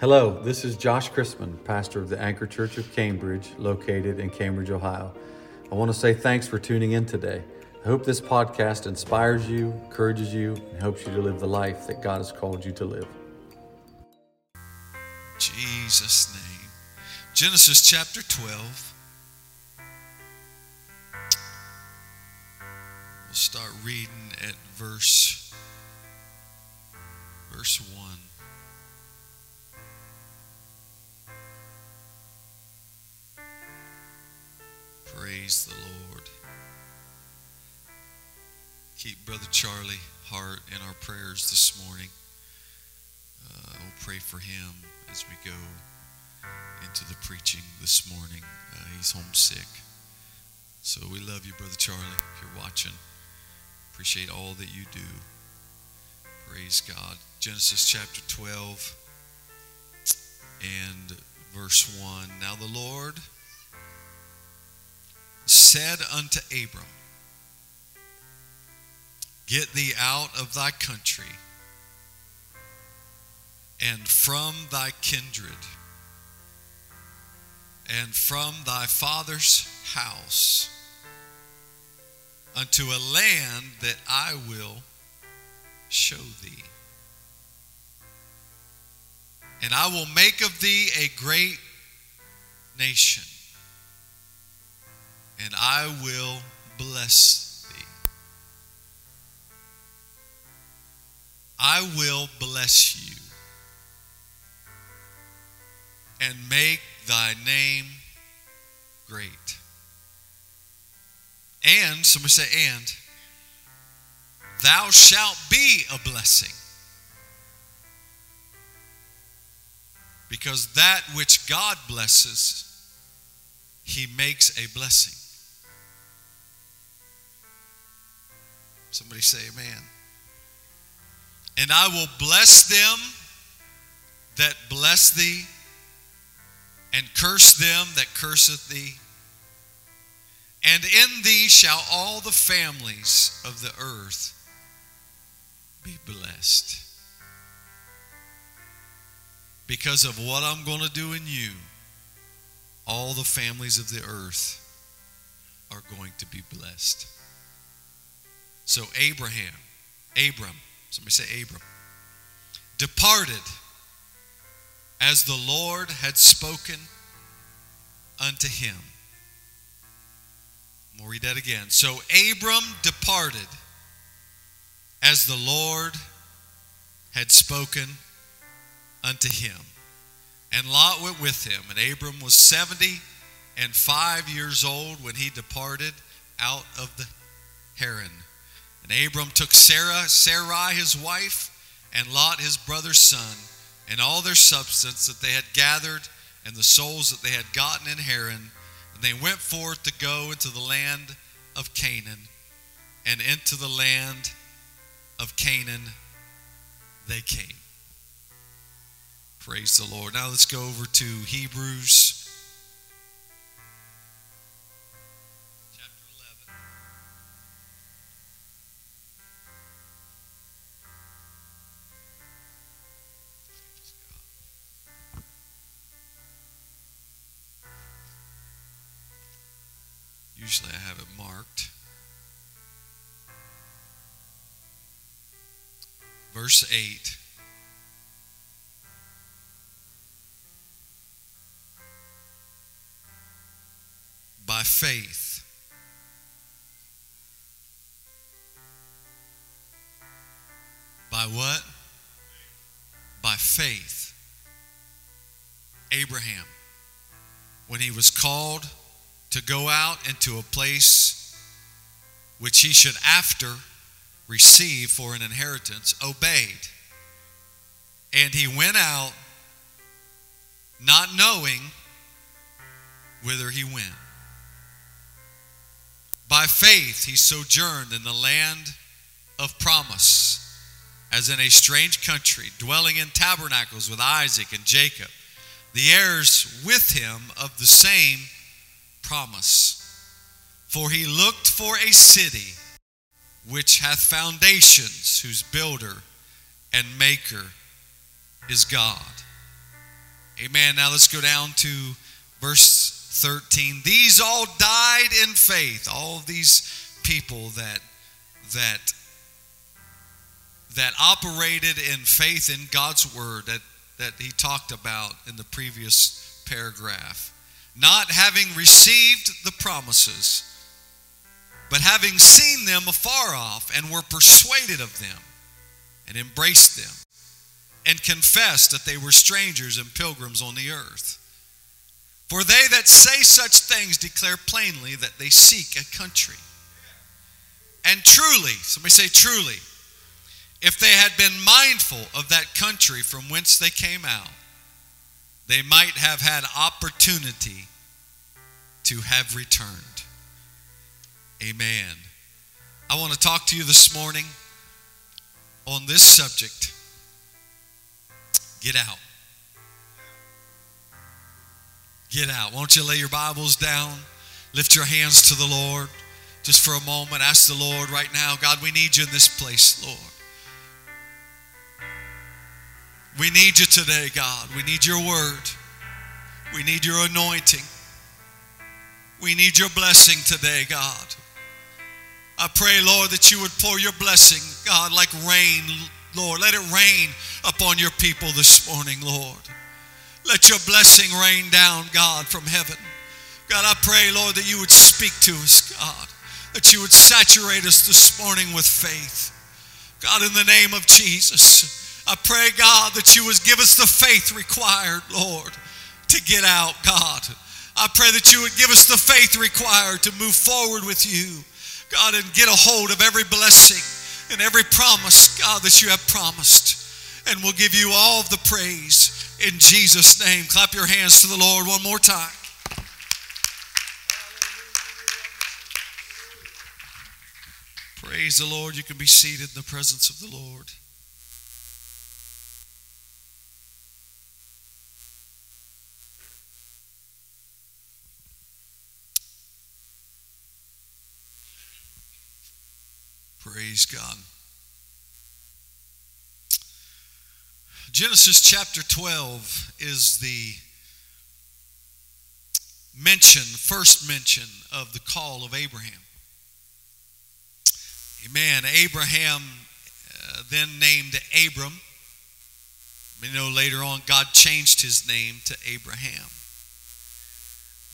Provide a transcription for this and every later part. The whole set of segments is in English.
Hello, this is Josh Chrisman, pastor of the Anchor Church of Cambridge, located in Cambridge, Ohio. I want to say thanks for tuning in today. I hope this podcast inspires you, encourages you, and helps you to live the life that God has called you to live. Jesus' name. Genesis chapter 12. We'll start reading at verse verse 1. Praise the Lord. Keep Brother Charlie Hart in our prayers this morning. Uh, we'll pray for him as we go into the preaching this morning. Uh, he's homesick. So we love you, Brother Charlie, if you're watching. Appreciate all that you do. Praise God. Genesis chapter 12 and verse 1. Now the Lord said unto Abram, Get thee out of thy country and from thy kindred and from thy father's house unto a land that I will show thee. And I will make of thee a great nation and I will bless thee. I will bless you and make thy name great. And, somebody say, and, thou shalt be a blessing. Because that which God blesses, he makes a blessing. Somebody say amen. And I will bless them that bless thee, and curse them that curseth thee. And in thee shall all the families of the earth be blessed. Because of what I'm going to do in you, all the families of the earth are going to be blessed. So Abraham, Abram, somebody say Abram, departed as the Lord had spoken unto him. We'll read that again. So Abram departed as the Lord had spoken unto him. And Lot went with him. And Abram was 70 and five years old when he departed out of the Haran. And Abram took Sarah, Sarai his wife, and Lot his brother's son, and all their substance that they had gathered, and the souls that they had gotten in Haran. And they went forth to go into the land of Canaan, and into the land of Canaan they came. Praise the Lord. Now let's go over to Hebrews Usually I have it marked. Verse 8. By faith. By what? By faith. Abraham, when he was called to go out into a place which he should after receive for an inheritance, obeyed. And he went out not knowing whither he went. By faith, he sojourned in the land of promise, as in a strange country, dwelling in tabernacles with Isaac and Jacob, the heirs with him of the same promise. For he looked for a city which hath foundations, whose builder and maker is God. Amen. Now let's go down to verse 13. These all died in faith. All these people that that that operated in faith in God's word that, that he talked about in the previous paragraph. Not having received the promises, but having seen them afar off and were persuaded of them and embraced them and confessed that they were strangers and pilgrims on the earth. For they that say such things declare plainly that they seek a country. And truly, somebody say truly, if they had been mindful of that country from whence they came out, they might have had opportunity to have returned. Amen. I want to talk to you this morning on this subject. Get out. Get out. Won't you lay your Bibles down? Lift your hands to the Lord just for a moment. Ask the Lord right now, God, we need you in this place, Lord. We need you today, God. We need your word. We need your anointing. We need your blessing today, God. I pray, Lord, that you would pour your blessing, God, like rain, Lord. Let it rain upon your people this morning, Lord. Let your blessing rain down, God, from heaven. God, I pray, Lord, that you would speak to us, God, that you would saturate us this morning with faith. God, in the name of Jesus. I pray, God, that you would give us the faith required, Lord, to get out, God. I pray that you would give us the faith required to move forward with you, God, and get a hold of every blessing and every promise, God, that you have promised. And we'll give you all the praise in Jesus' name. Clap your hands to the Lord one more time. Praise the Lord. You can be seated in the presence of the Lord. Praise God. Genesis chapter 12 is the mention, first mention of the call of Abraham. Amen. Abraham, uh, then named Abram. We know later on God changed his name to Abraham.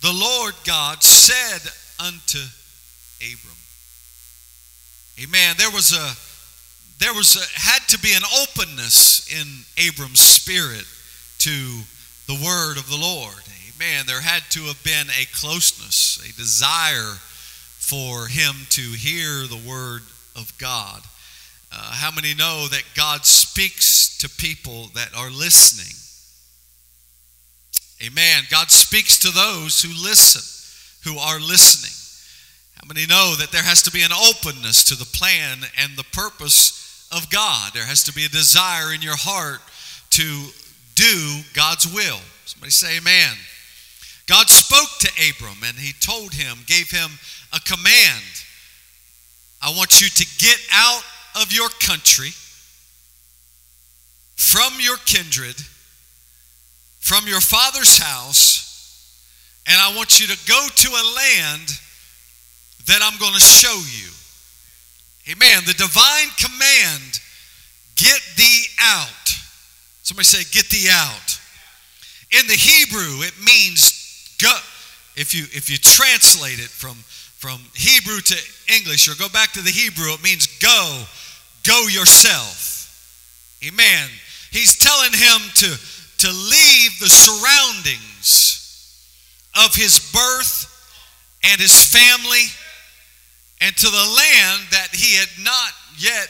The Lord God said unto Abram, Amen. There was a there was a, had to be an openness in Abram's spirit to the word of the Lord. Amen. There had to have been a closeness, a desire for him to hear the word of God. Uh, how many know that God speaks to people that are listening? Amen. God speaks to those who listen, who are listening. How many know that there has to be an openness to the plan and the purpose of God? There has to be a desire in your heart to do God's will. Somebody say, Amen. God spoke to Abram and he told him, gave him a command. I want you to get out of your country, from your kindred, from your father's house, and I want you to go to a land that I'm going to show you. Amen. The divine command get thee out. Somebody say, get thee out. In the Hebrew, it means go. If you if you translate it from from Hebrew to English or go back to the Hebrew, it means go, go yourself. Amen. He's telling him to, to leave the surroundings of his birth and his family and to the land that he had not yet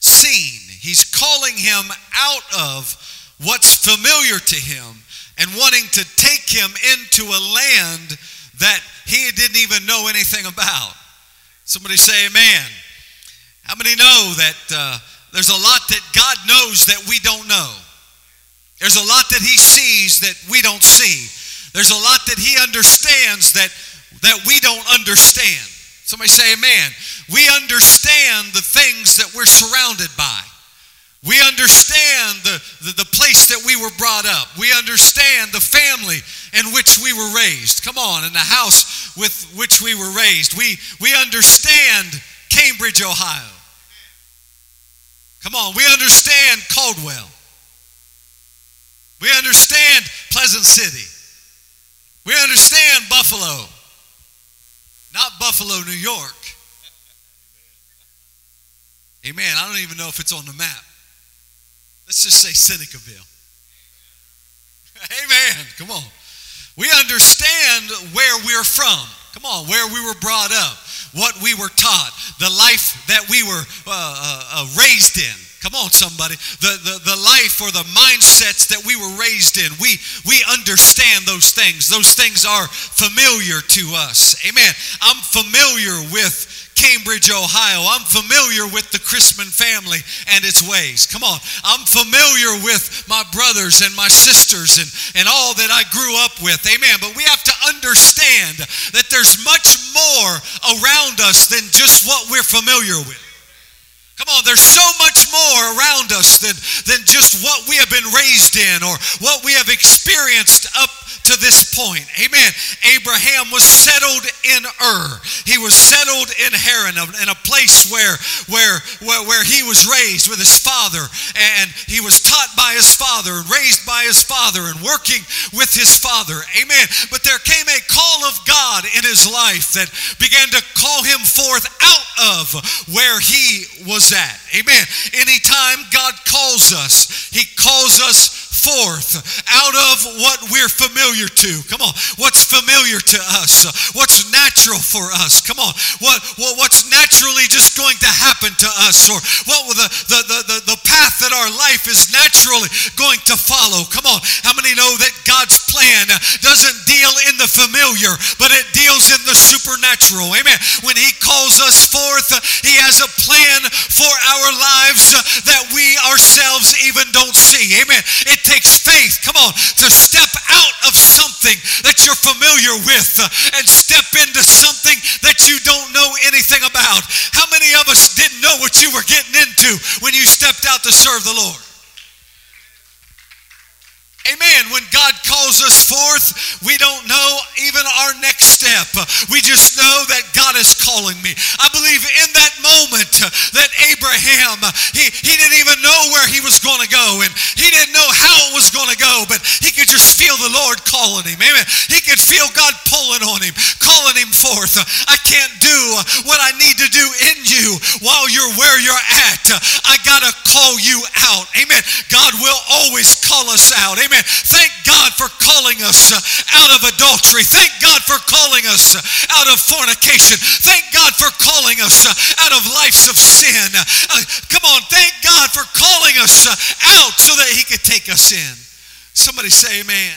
seen. He's calling him out of what's familiar to him and wanting to take him into a land that he didn't even know anything about. Somebody say amen. How many know that uh, there's a lot that God knows that we don't know? There's a lot that he sees that we don't see. There's a lot that he understands that, that we don't understand. Somebody say amen. We understand the things that we're surrounded by. We understand the, the, the, place that we were brought up. We understand the family in which we were raised. Come on, in the house with which we were raised. We, we understand Cambridge, Ohio. Come on, we understand Caldwell. We understand Pleasant City. We understand Buffalo. Not Buffalo, New York. Amen. I don't even know if it's on the map. Let's just say Senecaville. Amen. Come on. We understand where we're from. Come on, where we were brought up, what we were taught, the life that we were uh, uh, uh, raised in. Come on, somebody. The, the, the life or the mindsets that we were raised in, we, we understand those things. Those things are familiar to us. Amen. I'm familiar with Cambridge, Ohio. I'm familiar with the Chrisman family and its ways. Come on. I'm familiar with my brothers and my sisters and, and all that I grew up with. Amen. But we have to understand that there's much more around us than just what we're familiar with. Come on, there's so much more around us than, than just what we have been raised in or what we have experienced up to this point. Amen. Abraham was settled in Ur. He was settled in Haran, in a place where, where, where, where he was raised with his father. And he was taught by his father and raised by his father and working with his father. Amen. But there came a call of God in his life that began to call him forth out of where he was at. Amen. Anytime God calls us, he calls us forth out of what we're familiar to. Come on. What's familiar to us? What's natural for us? Come on. What, what what's naturally just going to happen to us or what the, the, the, the, the path that our life is naturally going to follow. Come on. How many know that God's plan doesn't deal in the familiar, but it deals in the supernatural. Amen. When he calls us forth, he has a plan for our lives that we ourselves even don't see. Amen. It takes faith, come on, to step out of something that you're familiar with and step into something that you don't know anything about. How many of us didn't know what you were getting into when you stepped out to serve the Lord? Amen. When God calls us forth, we don't know even our next step. We just know that God is calling me. I believe in that moment that Abraham, he, he didn't even know where he was going to go and he didn't know how it was going to go, but he could just feel the Lord calling him. Amen. He could feel God pulling on him, calling him forth. I can't do what I need to do in you while you're where you're at. I got to call you out. Amen. God will always call us out. Amen. Amen. Thank God for calling us uh, out of adultery. Thank God for calling us uh, out of fornication. Thank God for calling us uh, out of lives of sin. Uh, come on, thank God for calling us out so that He could take us in. Somebody say, Amen.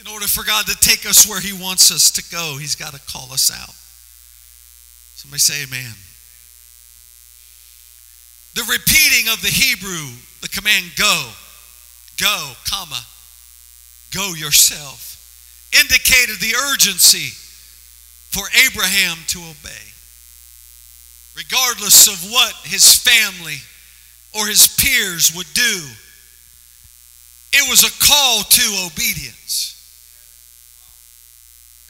In order for God to take us where He wants us to go, He's got to call us out. Somebody say, Amen. The repeating of the Hebrew, the command go, Go, comma, go yourself. Indicated the urgency for Abraham to obey. Regardless of what his family or his peers would do, it was a call to obedience.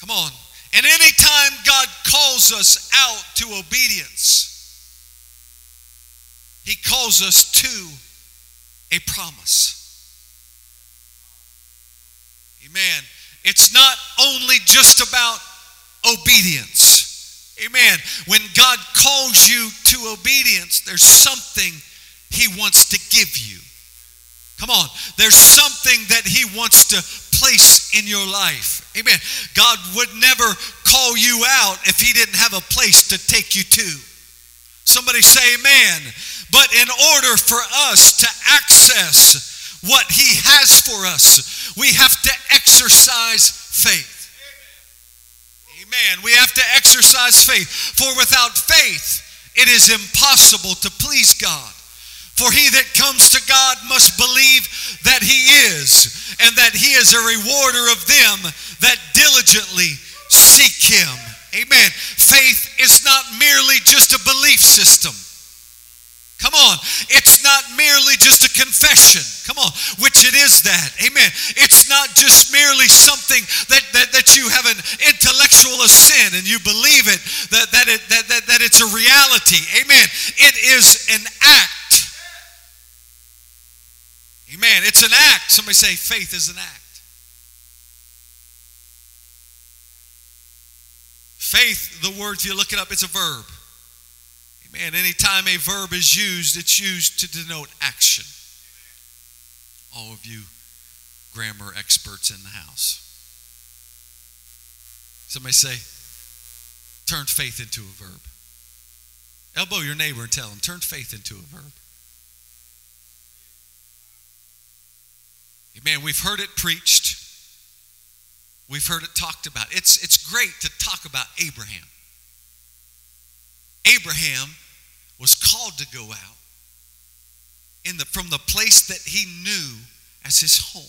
Come on. And anytime God calls us out to obedience, He calls us to a promise. Amen. It's not only just about obedience. Amen. When God calls you to obedience, there's something He wants to give you. Come on. There's something that He wants to place in your life. Amen. God would never call you out if He didn't have a place to take you to. Somebody say amen. But in order for us to access what He has for us, we have to exercise faith. Amen. We have to exercise faith. For without faith, it is impossible to please God. For he that comes to God must believe that he is, and that he is a rewarder of them that diligently seek him. Amen. Faith is not merely just a belief system. Come on. It's not merely just a confession. Come on. Which it is that. Amen. It's not just merely something that, that, that you have an intellectual assent and you believe it, that, that, it that, that, that it's a reality. Amen. It is an act. Amen. It's an act. Somebody say faith is an act. Faith, the word, if you look it up, it's a verb. Man, anytime a verb is used, it's used to denote action. All of you grammar experts in the house. Somebody say, turn faith into a verb. Elbow your neighbor and tell him, turn faith into a verb. Man, we've heard it preached. We've heard it talked about. It's, it's great to talk about Abraham. Abraham was called to go out in the, from the place that he knew as his home.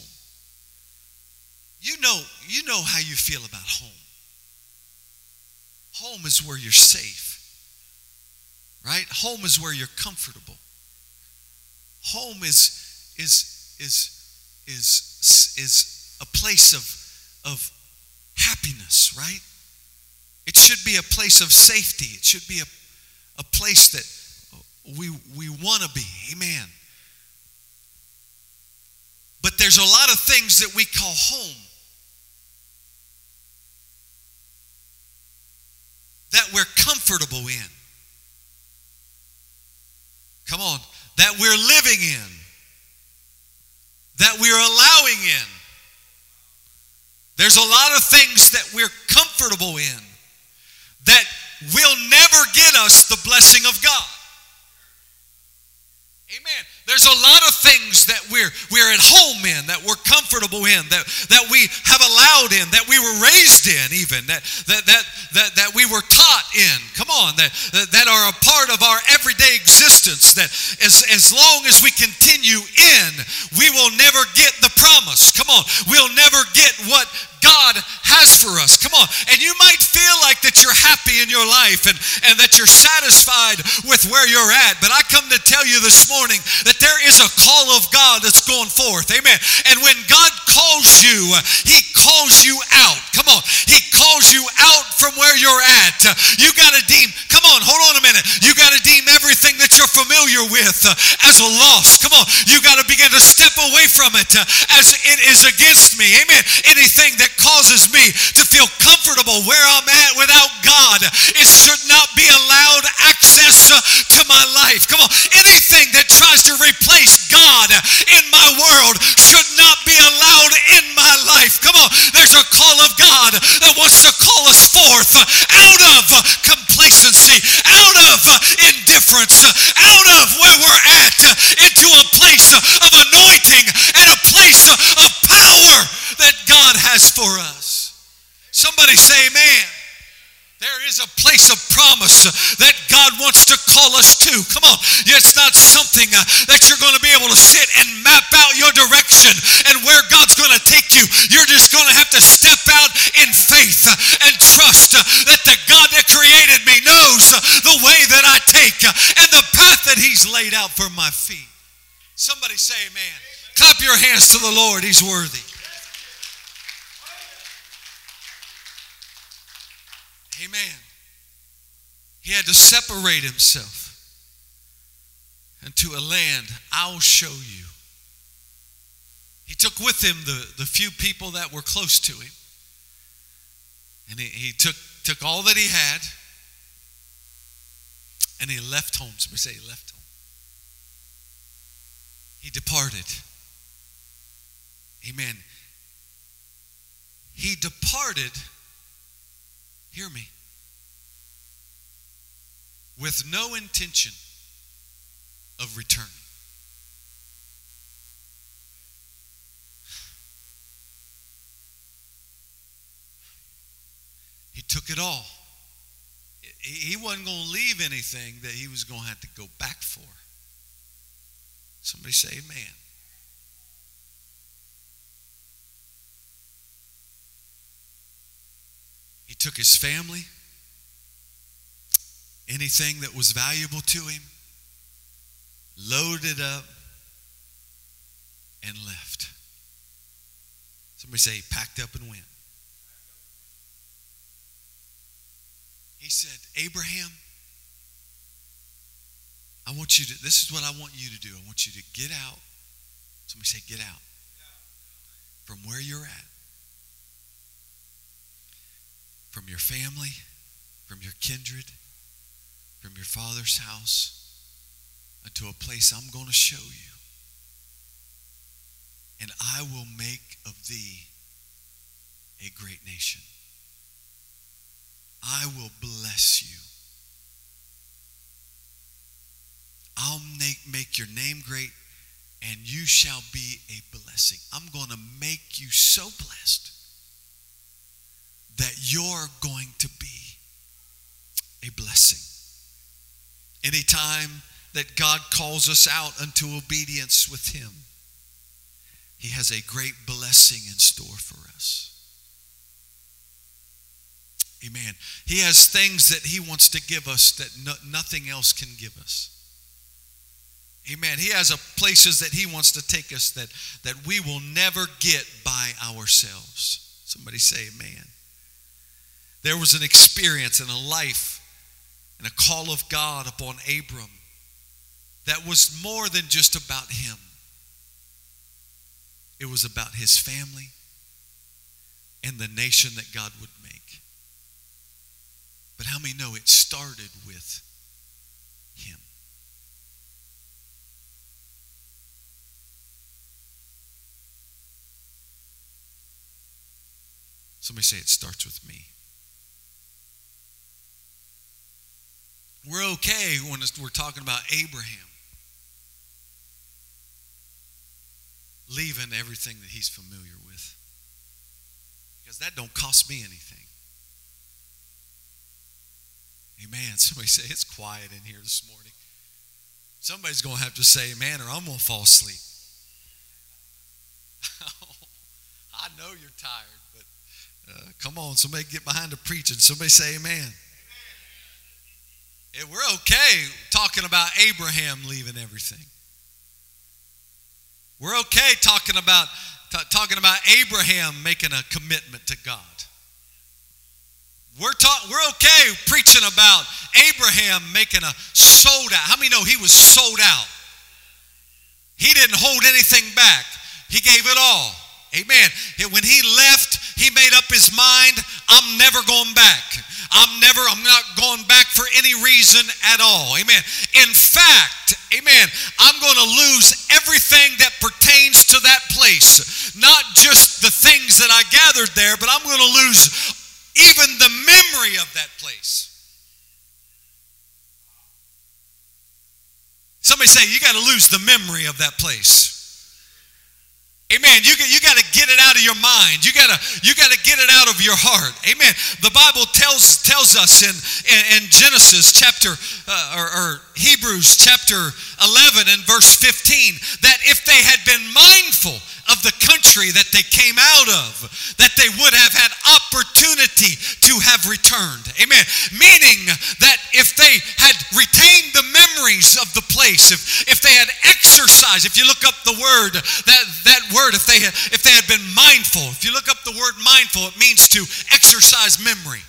You know, you know how you feel about home. Home is where you're safe. Right? Home is where you're comfortable. Home is is is is is a place of of happiness, right? It should be a place of safety. It should be a a place that we, we want to be. Amen. But there's a lot of things that we call home that we're comfortable in. Come on. That we're living in. That we're allowing in. There's a lot of things that we're comfortable in that will never get us the blessing of God. Amen. There's a lot of things that we're we're at home in, that we're comfortable in, that, that we have allowed in, that we were raised in, even that that that that, that we were taught in. Come on, that, that are a part of our everyday existence. That as as long as we continue in, we will never get the promise. Come on, we'll never get what God has for us. Come on. And you might feel like that you're happy in your life and, and that you're satisfied with where you're at. But I come to tell you this morning that there is a call of God that's going forth. Amen. And when God calls you, He calls you out. Come on. He calls you out from where you're at. You got to deem, come on, hold on a minute. You got to deem everything that you're familiar with uh, as a loss. Come on. You got to begin to step away from it uh, as it is against me. Amen. Anything that causes me to feel comfortable where I'm at without God. It should not be allowed access uh, to my life. Come on. Anything that tries to replace God in my world should not be allowed in my life. Come on. There's a call of God. That wants to call us Uh, that the God that created me knows uh, the way that I take uh, and the path that He's laid out for my feet. Somebody say, Amen. Clap your hands to the Lord. He's worthy. Amen. He had to separate himself into a land I'll show you. He took with him the, the few people that were close to him. And he, he took, took all that he had and he left home. Somebody say he left home. He departed. Amen. He departed Hear me. With no intention of returning. He took it all. He wasn't going to leave anything that he was going to have to go back for. Somebody say amen. He took his family, anything that was valuable to him, loaded up, and left. Somebody say, packed up and went. He said, Abraham, I want you to, this is what I want you to do. I want you to get out. Somebody say, get out from where you're at, from your family, from your kindred, from your father's house, unto a place I'm going to show you. And I will make of thee a great nation. I will bless you. I'll make, make your name great and you shall be a blessing. I'm going to make you so blessed that you're going to be a blessing. Anytime that God calls us out unto obedience with Him, He has a great blessing in store for us. Amen. He has things that He wants to give us that no, nothing else can give us. Amen. He has places that He wants to take us that, that we will never get by ourselves. Somebody say, Amen. There was an experience and a life and a call of God upon Abram that was more than just about him, it was about his family and the nation that God would. But how many know it started with him? Somebody say it starts with me. We're okay when we're talking about Abraham leaving everything that he's familiar with. Because that don't cost me anything. Amen. Somebody say it's quiet in here this morning. Somebody's going to have to say amen or I'm going to fall asleep. I know you're tired, but uh, come on, somebody get behind the preaching. Somebody say amen. amen. We're okay talking about Abraham leaving everything. We're okay talking about t- talking about Abraham making a commitment to God. We're talk, we're okay preaching about Abraham making a sold out. How many know he was sold out? He didn't hold anything back. He gave it all. Amen. When he left, he made up his mind, I'm never going back. I'm never, I'm not going back for any reason at all. Amen. In fact, amen, I'm going to lose everything that pertains to that place. Not just the things that I gathered there, but I'm going to lose even the memory of that place. Somebody say, you got to lose the memory of that place. Amen. You, you got to get it out of your mind. You got to you got to get it out of your heart. Amen. The Bible tells tells us in in, in Genesis chapter uh, or, or Hebrews chapter 11 and verse 15 that if they had been mindful of the country that they came out of, that they would have had opportunity to have returned. Amen. Meaning that if they had retained the memories of the place, if, if they had exercised, if you look up the word, that, that word, if they, if they had been mindful, if you look up the word mindful, it means to exercise memory.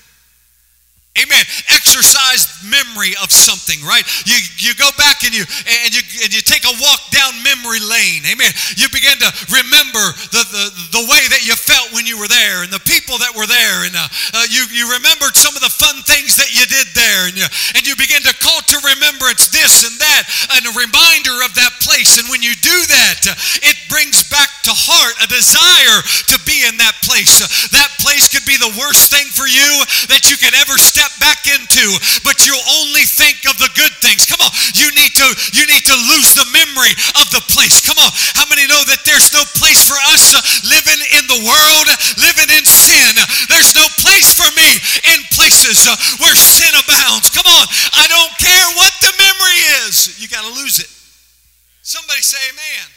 Amen. Exercise memory of something, right? You you go back and you and you and you take a walk down memory lane. Amen. You begin to remember the the, the way that you felt when you were there and the people that were there and uh, uh, you you remembered some of the fun things that you did there and you and you begin to call to remembrance this and that and a reminder of that place and when you do that uh, it brings back to heart a desire to be in that place. Uh, that place could be the worst thing for you that you could ever step step back into, but you only think of the good things. Come on, you need to you need to lose the memory of the place. Come on, how many know that there's no place for us living in the world, living in sin? There's no place for me in places where sin abounds. Come on, I don't care what the memory is. You got to lose it. Somebody say amen.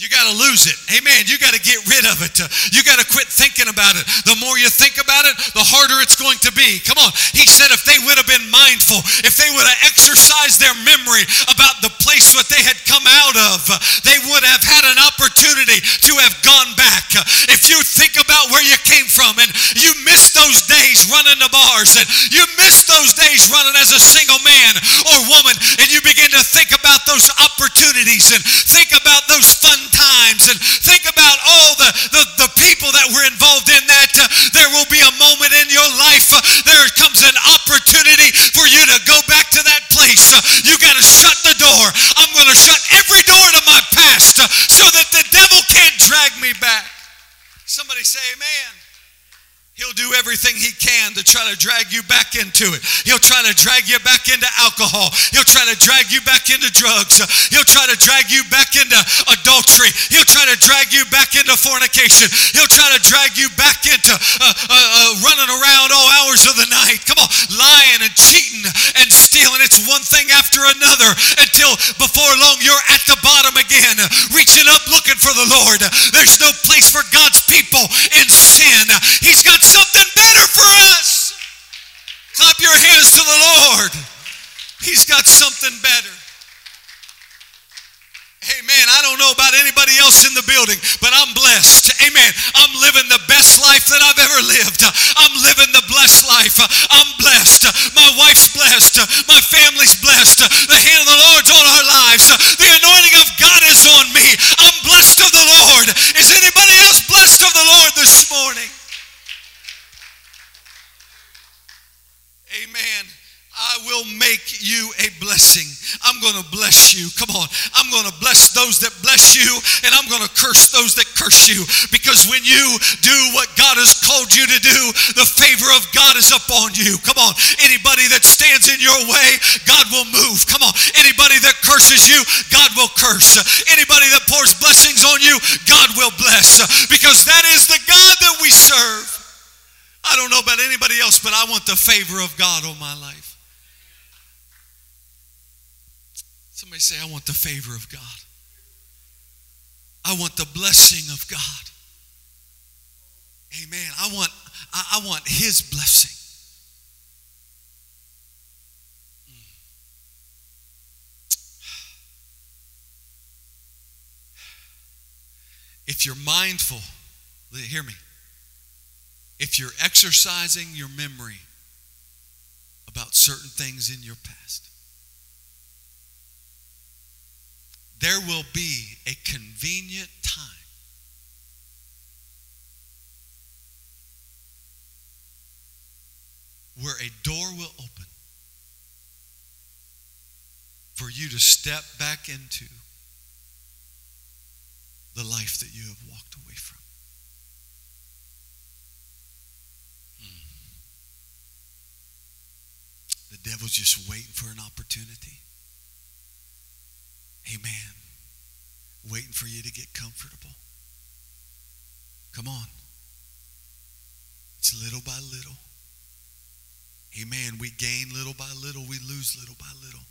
You got to lose it. Amen. You got to get rid of it. You got to quit thinking about it. The more you think about it, the harder it's going to be. Come on. He said if they would have been mindful, if they would have exercised their memory about the place that they had come out of, they would have had an opportunity to have gone back. If you think about where you came from and you miss those days running the bars and you miss those days running as a single man or woman and you begin to think about those opportunities and think about those fun times and think about all the, the, the people that were involved in that, uh, there will be a moment in your life, uh, there comes an opportunity for you to go back to that place. Uh, you got to shut the door. I'm going to shut every door to my past uh, so that the devil can't drag me back. Somebody say, Amen. He'll do everything he can to try to drag you back into it. He'll try to drag you back into alcohol. He'll try to drag you back into drugs. He'll try to drag you back into adultery. He'll try to drag you back into fornication. He'll try to drag you back into uh, uh, uh, running around all hours of the night. Come on, lying and cheating and stealing. It's one thing after another until before long you're at the bottom again, reaching up looking for the Lord. There's no place for God's people in sin. He's got something better for us. Clap your hands to the Lord. He's got something better. Amen. I don't know about anybody else in the building, but I'm blessed. Amen. I'm living the best life that I've ever lived. I'm living the blessed life. I'm blessed. My wife's blessed. My family's blessed. The hand of the Lord's on our lives. The anointing of God is on me. I'm blessed of the Lord. Is anybody else blessed of the Lord this morning? Amen. I will make you a blessing. I'm going to bless you. Come on. I'm going to bless those that bless you, and I'm going to curse those that curse you. Because when you do what God has called you to do, the favor of God is upon you. Come on. Anybody that stands in your way, God will move. Come on. Anybody that curses you, God will curse. Anybody that pours blessings on you, God will bless. Because that is the God that we serve. I don't know about anybody else, but I want the favor of God on my life. Somebody say, I want the favor of God. I want the blessing of God. Amen. I want, I, I want his blessing. Hmm. If you're mindful, hear me. If you're exercising your memory about certain things in your past, there will be a convenient time where a door will open for you to step back into the life that you have walked away from. The devil's just waiting for an opportunity. Amen. Waiting for you to get comfortable. Come on. It's little by little. Amen. We gain little by little, we lose little by little.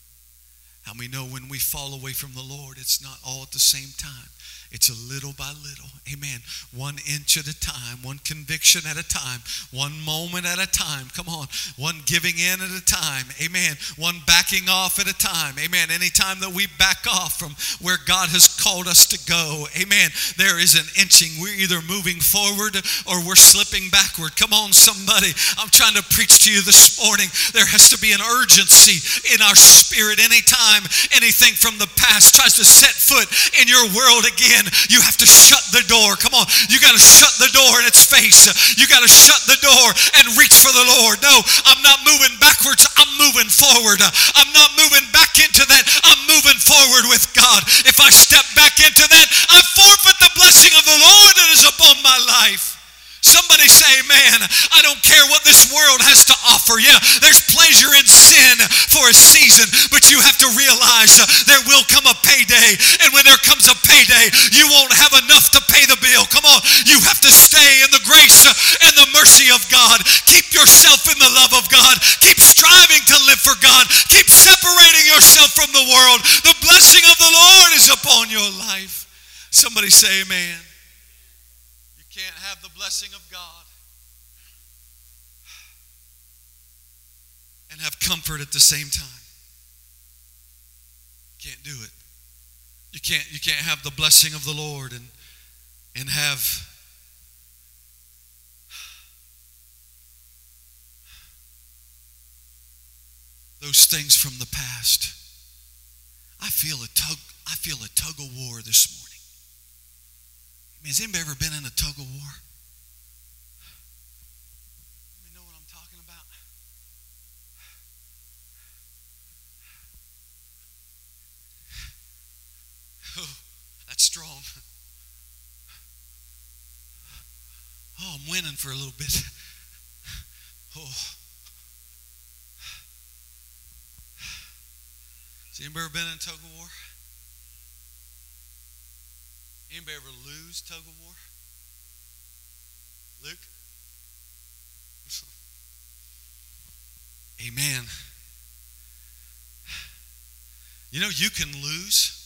How we know when we fall away from the Lord, it's not all at the same time. It's a little by little. Amen. One inch at a time, one conviction at a time, one moment at a time. Come on. One giving in at a time. Amen. One backing off at a time. Amen. Anytime that we back off from where God has called us to go, amen, there is an inching. We're either moving forward or we're slipping backward. Come on, somebody. I'm trying to preach to you this morning. There has to be an urgency in our spirit anytime anything from the past tries to set foot in your world again you have to shut the door. Come on. You got to shut the door in its face. You got to shut the door and reach for the Lord. No, I'm not moving backwards. I'm moving forward. I'm not moving back into that. I'm moving forward with God. If I step back into that, I forfeit the blessing of the Lord that is upon my life. Somebody say, man, I don't care what this world has to offer. Yeah, there's pleasure in sin for a season, but you have to realize there will come a payday. And when there comes a payday, you won't have enough to pay the bill. Come on, you have to stay in the grace and the mercy of God. Keep yourself in the love of God. Keep striving to live for God. Keep separating yourself from the world. The blessing of the Lord is upon your life. Somebody say, Amen can't have the blessing of God and have comfort at the same time. can't do it. You can't, you can't have the blessing of the Lord and, and have those things from the past. I feel a tug, I feel a tug of war this morning. I mean, has anybody ever been in a tug of war? You know what I'm talking about? Oh, that's strong. Oh, I'm winning for a little bit. Oh. Has anybody ever been in a tug of war? Anybody ever lose tug of war? Luke? Amen. You know, you can lose.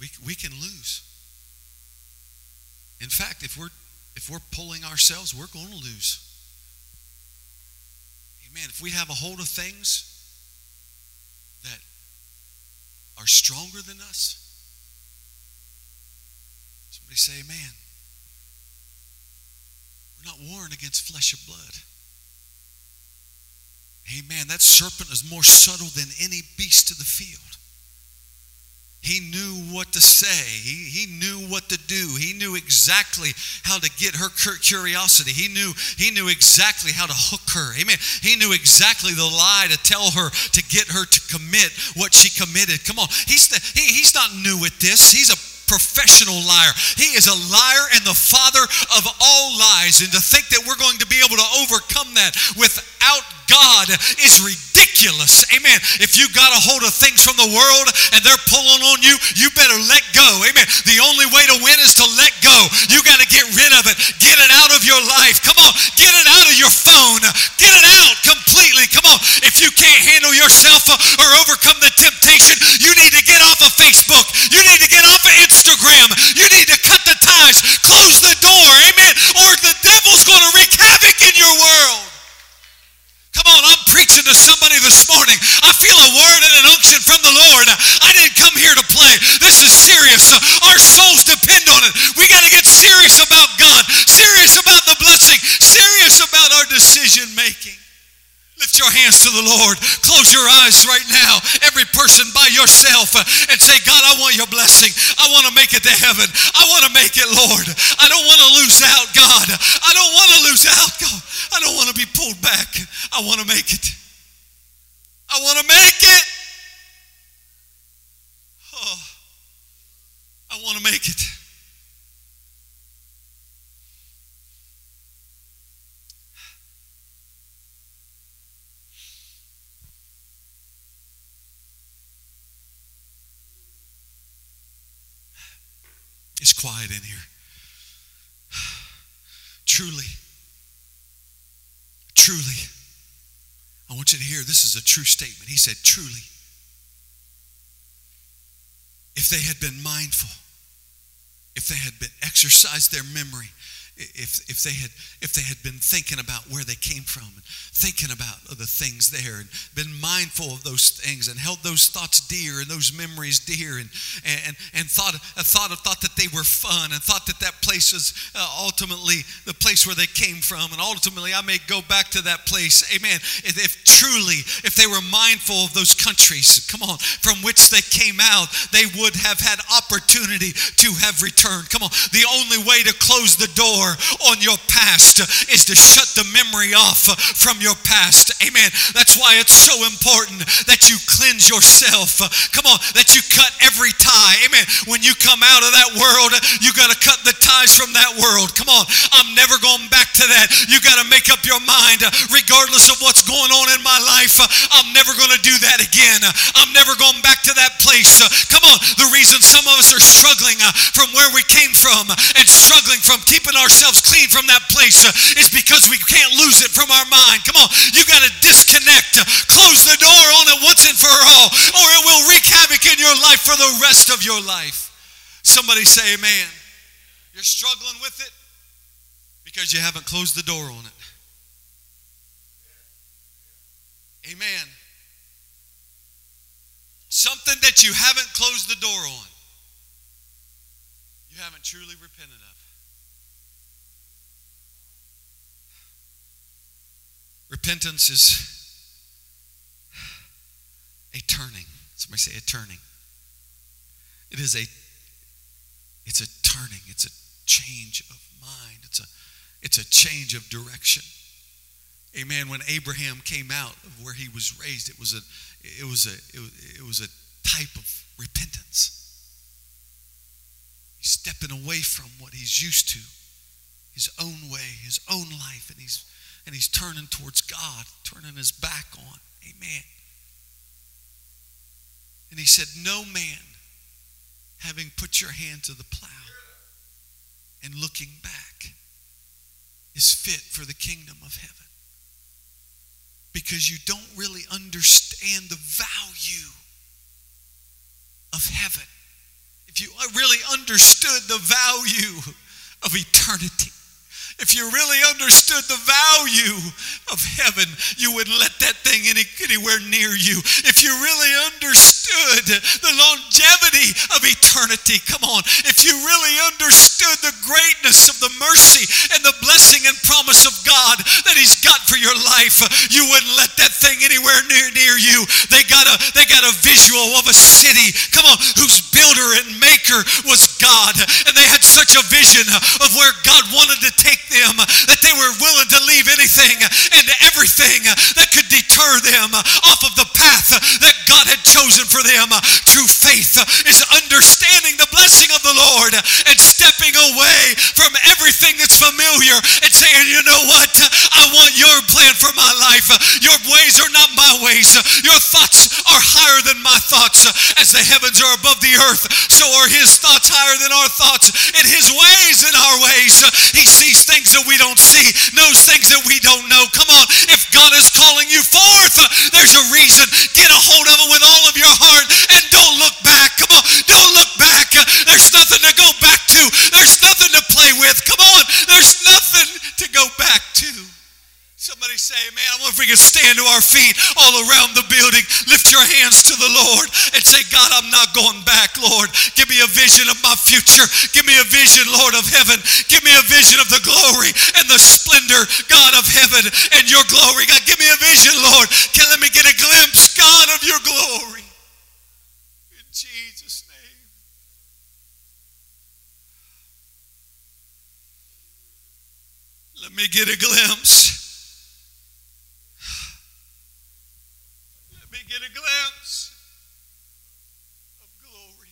We, we can lose. In fact, if we're if we're pulling ourselves, we're going to lose. Amen. If we have a hold of things that are stronger than us, say, Amen. We're not warring against flesh and blood. Amen. That serpent is more subtle than any beast of the field. He knew what to say. He, he knew what to do. He knew exactly how to get her curiosity. He knew, he knew exactly how to hook her. Amen. He knew exactly the lie to tell her to get her to commit what she committed. Come on. He's, the, he, he's not new at this. He's a professional liar. He is a liar and the father of all lies. And to think that we're going to be able to overcome that without God is ridiculous. Amen. If you got a hold of things from the world and they're pulling on you, you better let go. Amen. The only way to win is to let go. You got to get rid of it. Get it out of your life. Come on. Get it out of your phone. Get it out completely. Come on. If you can't handle yourself or overcome the temptation, you need to get off of Facebook. You need to get off of Instagram. You need to cut the ties. Close the door. Amen. Or the devil's going to wreak havoc in your world. Come on, I'm preaching to somebody this morning. I feel a word and an unction from the Lord. I didn't come here to play. This is serious. Our souls depend on it. We got to get serious about God, serious about the blessing, serious about our decision making. Lift your hands to the Lord. Close your eyes right now, every person by yourself, uh, and say, God, I want your blessing. I want to make it to heaven. I want to make it, Lord. I don't want to lose out, God. I don't want to lose out, God. I don't want to be pulled back. I want to make it. I want to make it. Oh, I want to make it. It's quiet in here. Truly, truly, I want you to hear this is a true statement. He said, truly. If they had been mindful, if they had been exercised their memory, if, if they had if they had been thinking about where they came from and thinking about the things there and been mindful of those things and held those thoughts dear and those memories dear and and and thought thought thought that they were fun and thought that that place was uh, ultimately the place where they came from and ultimately I may go back to that place. Amen. If, if truly if they were mindful of those countries come on from which they came out they would have had opportunity to have returned. Come on. The only way to close the door on your past is to shut the memory off from your past. Amen. That's why it's so important that you cleanse yourself. Come on, that you cut every tie. Amen. When you come out of that world, you got to cut the ties from that world. Come on, I'm never going back to that. You got to make up your mind, regardless of what's going on in my life. I'm never going to do that again. I'm never going back to that place. Come on, the reason some of us are struggling uh, from where we came from and struggling from keeping ourselves ourselves clean from that place is because we can't lose it from our mind. Come on, you got to disconnect, uh, close the door on it once and for all, or it will wreak havoc in your life for the rest of your life. Somebody say, Amen. You're struggling with it because you haven't closed the door on it. Amen. something that you haven't closed the door on, you haven't truly repented of. Repentance is a turning. Somebody say a turning. It is a it's a turning, it's a change of mind. It's a it's a change of direction. Amen. When Abraham came out of where he was raised, it was a it was a it was, it was a type of repentance. He's stepping away from what he's used to, his own way, his own life, and he's and he's turning towards God, turning his back on. Amen. And he said, No man, having put your hand to the plow and looking back, is fit for the kingdom of heaven. Because you don't really understand the value of heaven. If you really understood the value of eternity, if you really understood the value of heaven, you would let that thing any, anywhere near you. If you really understood the longevity of eternity, come on. If you really understood the greatness of the mercy and the blessing and promise of God that He's got for your life, you wouldn't let that thing anywhere near, near you. They got a they got a visual of a city, come on, whose builder and maker was God. And they had such a vision of where God wanted to take them that they were willing to leave anything and everything that could deter them off of the path that God had chosen for them. Uh, True faith uh, is understanding the blessing of the Lord and stepping away from everything that's familiar and saying, you know what? I want your plan for my life. Your ways are not my ways. Your thoughts are higher than my thoughts. As the heavens are above the earth, so are his thoughts higher than our thoughts, and his ways than our ways. He sees things that we don't see, knows things that we don't know. Come on, if God is calling you forth, there's a reason. Get a hold of it with all of your and don't look back. Come on, don't look back. There's nothing to go back to. There's nothing to play with. Come on, there's nothing to go back to. Somebody say, man, I wonder if we can stand to our feet all around the building. Lift your hands to the Lord and say, God, I'm not going back, Lord. Give me a vision of my future. Give me a vision, Lord, of heaven. Give me a vision of the glory and the splendor, God of heaven, and your glory. God, give me a vision, Lord. Can let me get a glimpse, God, of your glory. Jesus' name. Let me get a glimpse. Let me get a glimpse of glory.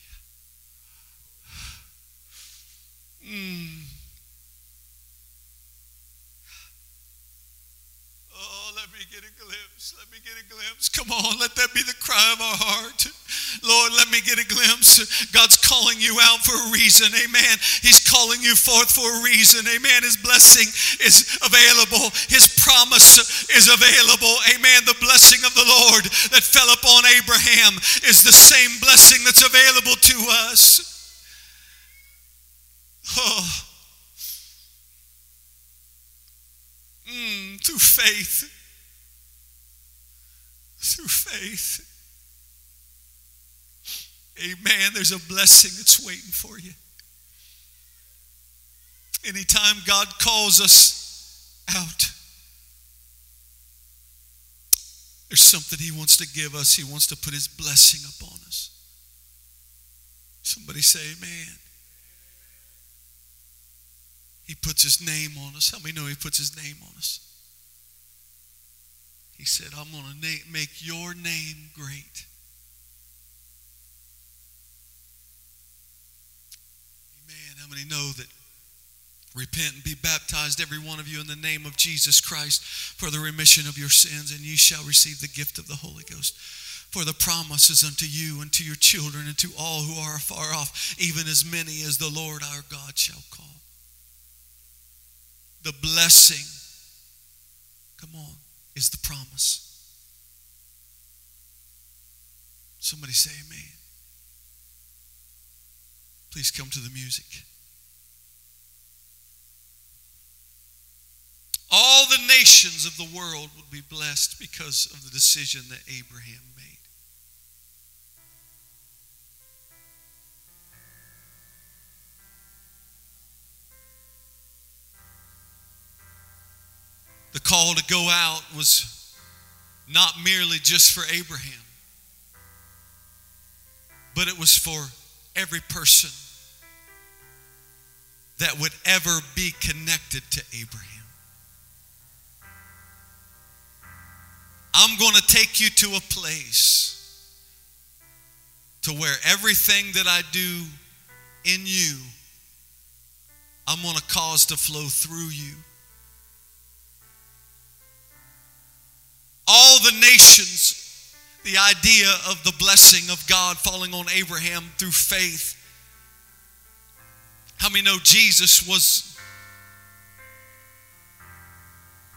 Mm. Oh, let me get a glimpse. Let me get a glimpse. Come on, let that be the cry of our heart. Lord, let me get a glimpse. God's calling you out for a reason. Amen. He's calling you forth for a reason. Amen. His blessing is available. His promise is available. Amen. The blessing of the Lord that fell upon Abraham is the same blessing that's available to us. Oh. Mm, through faith. Through faith. Amen. There's a blessing that's waiting for you. Anytime God calls us out, there's something He wants to give us. He wants to put His blessing upon us. Somebody say, Amen. He puts His name on us. How many know He puts His name on us? He said, I'm going to make your name great. Amen. How many know that repent and be baptized, every one of you, in the name of Jesus Christ for the remission of your sins, and ye shall receive the gift of the Holy Ghost? For the promises unto you and to your children and to all who are afar off, even as many as the Lord our God shall call. The blessing, come on, is the promise. Somebody say amen. Please come to the music. All the nations of the world would be blessed because of the decision that Abraham made. The call to go out was not merely just for Abraham, but it was for every person that would ever be connected to Abraham. I'm going to take you to a place to where everything that I do in you, I'm going to cause to flow through you. All the nations, the idea of the blessing of God falling on Abraham through faith. How many know Jesus was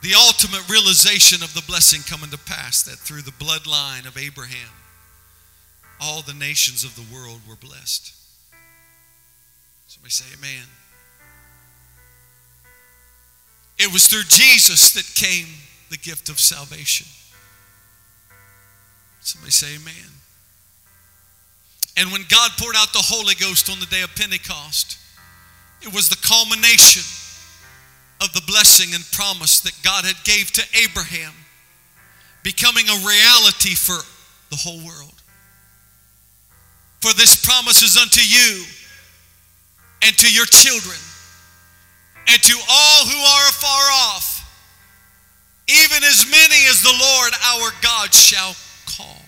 the ultimate realization of the blessing coming to pass that through the bloodline of Abraham, all the nations of the world were blessed. Somebody say, Amen. It was through Jesus that came the gift of salvation. Somebody say, Amen. And when God poured out the Holy Ghost on the day of Pentecost, it was the culmination of the blessing and promise that God had gave to Abraham becoming a reality for the whole world. For this promise is unto you and to your children and to all who are afar off, even as many as the Lord our God shall call.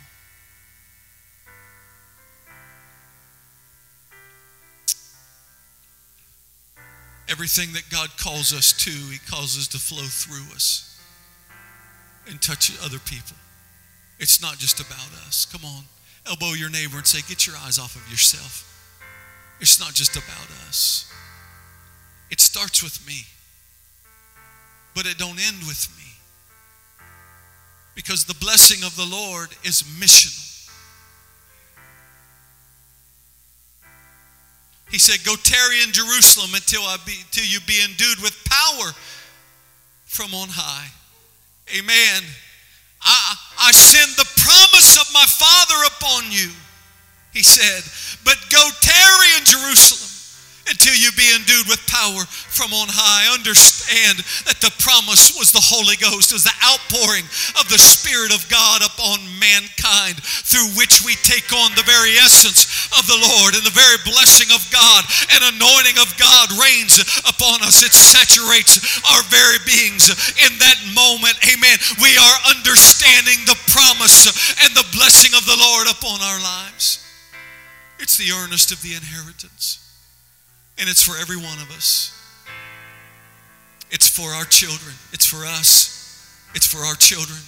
Everything that God calls us to, He calls us to flow through us and touch other people. It's not just about us. Come on, elbow your neighbor and say, Get your eyes off of yourself. It's not just about us. It starts with me, but it don't end with me. Because the blessing of the Lord is missional. He said, Go tarry in Jerusalem until, I be, until you be endued with power from on high. Amen. I, I send the promise of my Father upon you. He said, But go tarry in Jerusalem until you be endued with power from on high. Understand that the promise was the Holy Ghost, was the outpouring of the Spirit of God upon mankind, through which we take on the very essence of the Lord and the very blessing of God and anointing of God reigns upon us. It saturates our very beings in that moment. Amen. We are understanding the promise and the blessing of the Lord upon our lives. It's the earnest of the inheritance. And it's for every one of us. It's for our children. It's for us. It's for our children.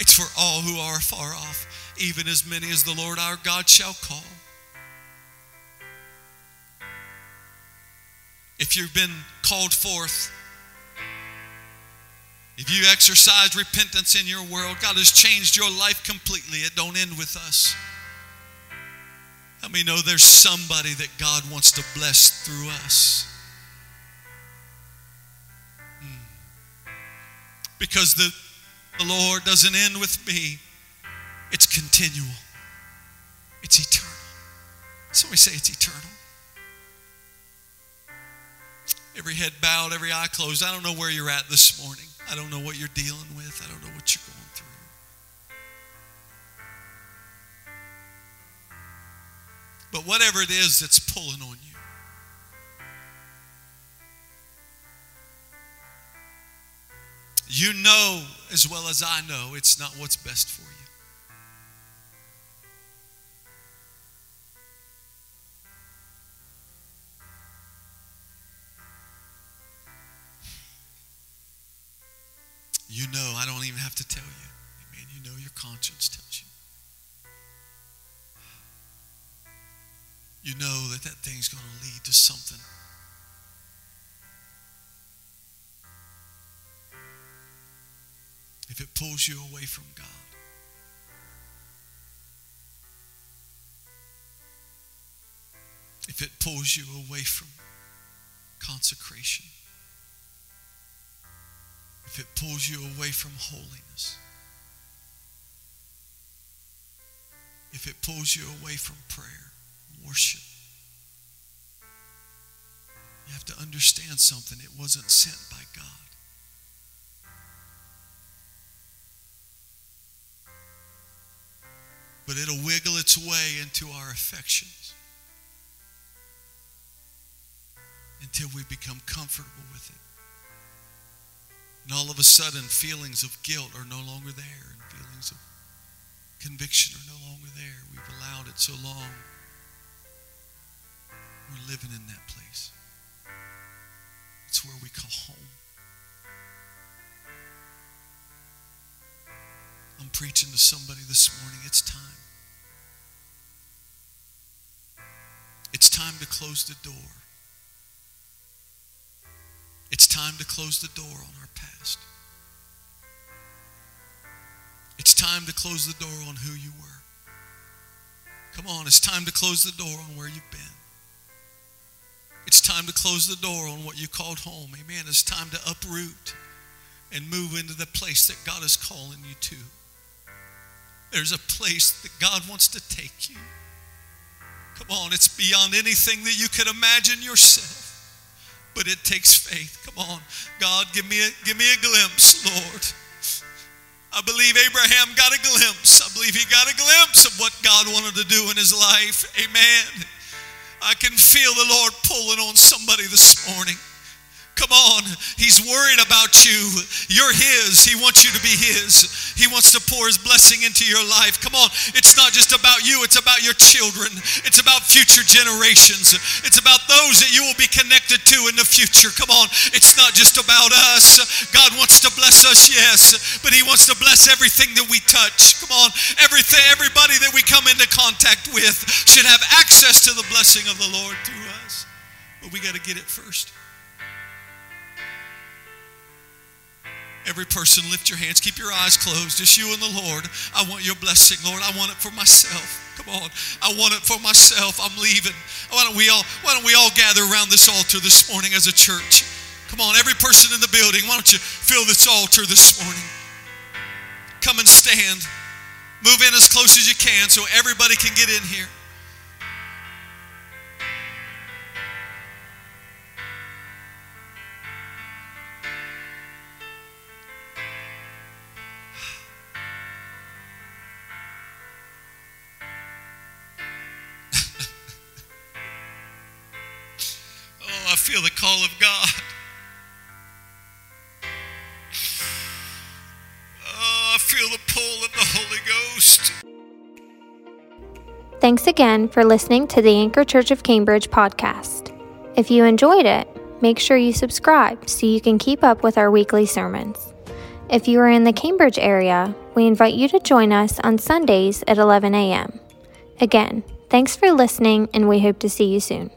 It's for all who are far off, even as many as the Lord our God shall call. If you've been called forth, if you exercise repentance in your world, God has changed your life completely. It don't end with us. How me know there's somebody that God wants to bless through us? Hmm. Because the, the Lord doesn't end with me, it's continual, it's eternal. Somebody say it's eternal. Every head bowed, every eye closed. I don't know where you're at this morning. I don't know what you're dealing with. I don't know what you're going But whatever it is that's pulling on you, you know as well as I know it's not what's best for you. You know, I don't even have to tell you. I mean, You know your conscience tells you. You know that that thing's going to lead to something. If it pulls you away from God. If it pulls you away from consecration if it pulls you away from holiness, if it pulls you away from prayer, worship. You have to understand something. It wasn't sent by God. But it'll wiggle its way into our affections until we become comfortable with it. And all of a sudden, feelings of guilt are no longer there, and feelings of conviction are no longer there. We've allowed it so long. We're living in that place. It's where we call home. I'm preaching to somebody this morning. It's time. It's time to close the door. It's time to close the door on our past. It's time to close the door on who you were. Come on, it's time to close the door on where you've been. It's time to close the door on what you called home. Amen. It's time to uproot and move into the place that God is calling you to. There's a place that God wants to take you. Come on, it's beyond anything that you could imagine yourself. But it takes faith. Come on. God, give me a, give me a glimpse, Lord. I believe Abraham got a glimpse. I believe he got a glimpse of what God wanted to do in his life. Amen. I can feel the Lord pulling on somebody this morning. Come on. He's worried about you. You're His. He wants you to be His. He wants to pour His blessing into your life. Come on. It's not just about you, it's about your children. It's about future generations. It's about those that you will be connected to in the future. Come on. It's not just about us. God wants to bless us, yes, but He wants to bless everything that we touch. Come on. Everything, everybody that we come into contact with should have access to the blessing of the Lord through us. But we got to get it first. Every person, lift your hands, keep your eyes closed. Just you and the Lord. I want your blessing, Lord. I want it for myself. Come on. I want it for myself. I'm leaving. Why don't we all why don't we all gather around this altar this morning as a church? Come on, every person in the building, why don't you fill this altar this morning? Come and stand. Move in as close as you can so everybody can get in here. Feel the call of God. Oh, I feel the pull of the Holy Ghost. Thanks again for listening to the Anchor Church of Cambridge podcast. If you enjoyed it, make sure you subscribe so you can keep up with our weekly sermons. If you are in the Cambridge area, we invite you to join us on Sundays at 11 a.m. Again, thanks for listening, and we hope to see you soon.